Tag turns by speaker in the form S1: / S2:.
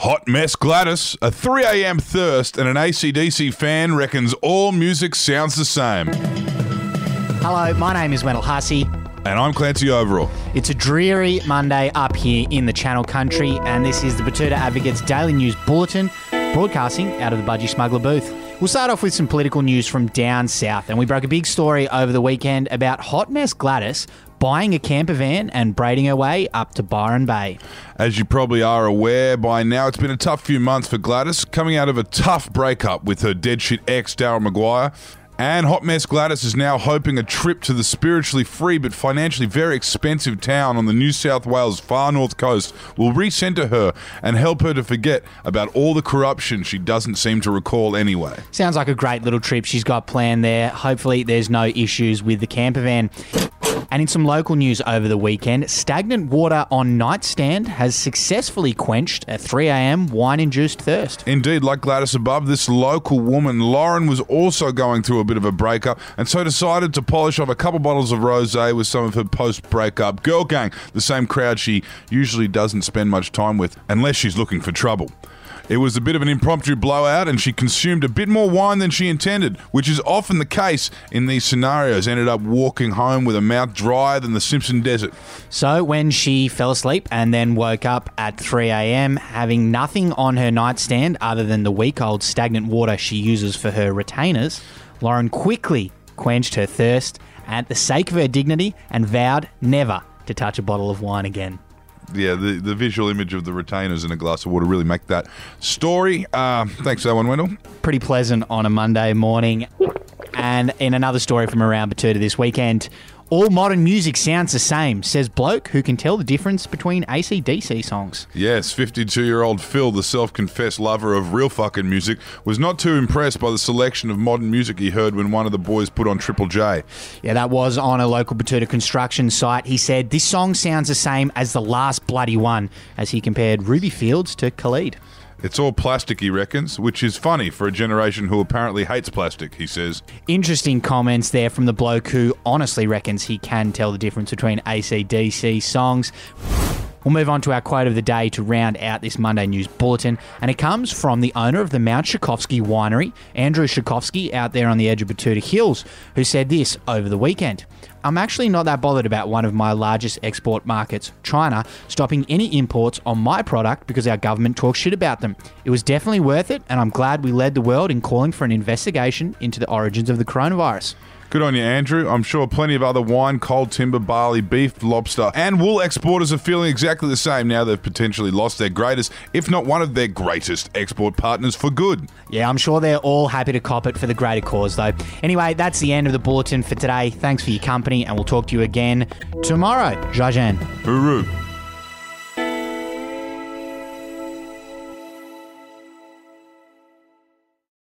S1: Hot Mess Gladys, a 3am thirst, and an ACDC fan reckons all music sounds the same.
S2: Hello, my name is Wendell Hussey.
S1: And I'm Clancy Overell.
S2: It's a dreary Monday up here in the Channel Country, and this is the Betoota Advocate's Daily News Bulletin, broadcasting out of the Budgie Smuggler booth. We'll start off with some political news from down south, and we broke a big story over the weekend about Hot Mess Gladys buying a camper van and braiding her way up to Byron Bay.
S1: As you probably are aware by now, it's been a tough few months for Gladys, coming out of a tough breakup with her dead shit ex, Daryl Maguire. And Hot Mess Gladys is now hoping a trip to the spiritually free but financially very expensive town on the New South Wales far north coast will recenter her and help her to forget about all the corruption she doesn't seem to recall anyway.
S2: Sounds like a great little trip she's got planned there. Hopefully, there's no issues with the camper van. And in some local news over the weekend, stagnant water on nightstand has successfully quenched a 3am wine induced thirst.
S1: Indeed, like Gladys above, this local woman, Lauren, was also going through a bit of a breakup and so decided to polish off a couple bottles of rose with some of her post breakup girl gang, the same crowd she usually doesn't spend much time with unless she's looking for trouble. It was a bit of an impromptu blowout, and she consumed a bit more wine than she intended, which is often the case in these scenarios. Ended up walking home with a mouth drier than the Simpson Desert.
S2: So, when she fell asleep and then woke up at 3 a.m., having nothing on her nightstand other than the week old stagnant water she uses for her retainers, Lauren quickly quenched her thirst at the sake of her dignity and vowed never to touch a bottle of wine again
S1: yeah, the, the visual image of the retainers in a glass of water really make that story. Uh, thanks for that one, Wendell.
S2: Pretty pleasant on a Monday morning. And in another story from around Betoota this weekend, all modern music sounds the same, says bloke who can tell the difference between ACDC songs.
S1: Yes, 52 year old Phil, the self confessed lover of real fucking music, was not too impressed by the selection of modern music he heard when one of the boys put on Triple J.
S2: Yeah, that was on a local Betoota construction site. He said, This song sounds the same as the last bloody one, as he compared Ruby Fields to Khalid.
S1: It's all plastic, he reckons, which is funny for a generation who apparently hates plastic, he says.
S2: Interesting comments there from the bloke who honestly reckons he can tell the difference between ACDC songs. We'll move on to our quote of the day to round out this Monday News Bulletin, and it comes from the owner of the Mount Shakovsky Winery, Andrew Shakovsky, out there on the edge of Betoota Hills, who said this over the weekend. I'm actually not that bothered about one of my largest export markets, China, stopping any imports on my product because our government talks shit about them. It was definitely worth it, and I'm glad we led the world in calling for an investigation into the origins of the coronavirus.
S1: Good on you, Andrew. I'm sure plenty of other wine, cold timber, barley, beef, lobster, and wool exporters are feeling exactly the same now they've potentially lost their greatest, if not one of their greatest, export partners for good.
S2: Yeah, I'm sure they're all happy to cop it for the greater cause, though. Anyway, that's the end of the bulletin for today. Thanks for your company, and we'll talk to you again tomorrow. Jajan.
S1: Hooroo.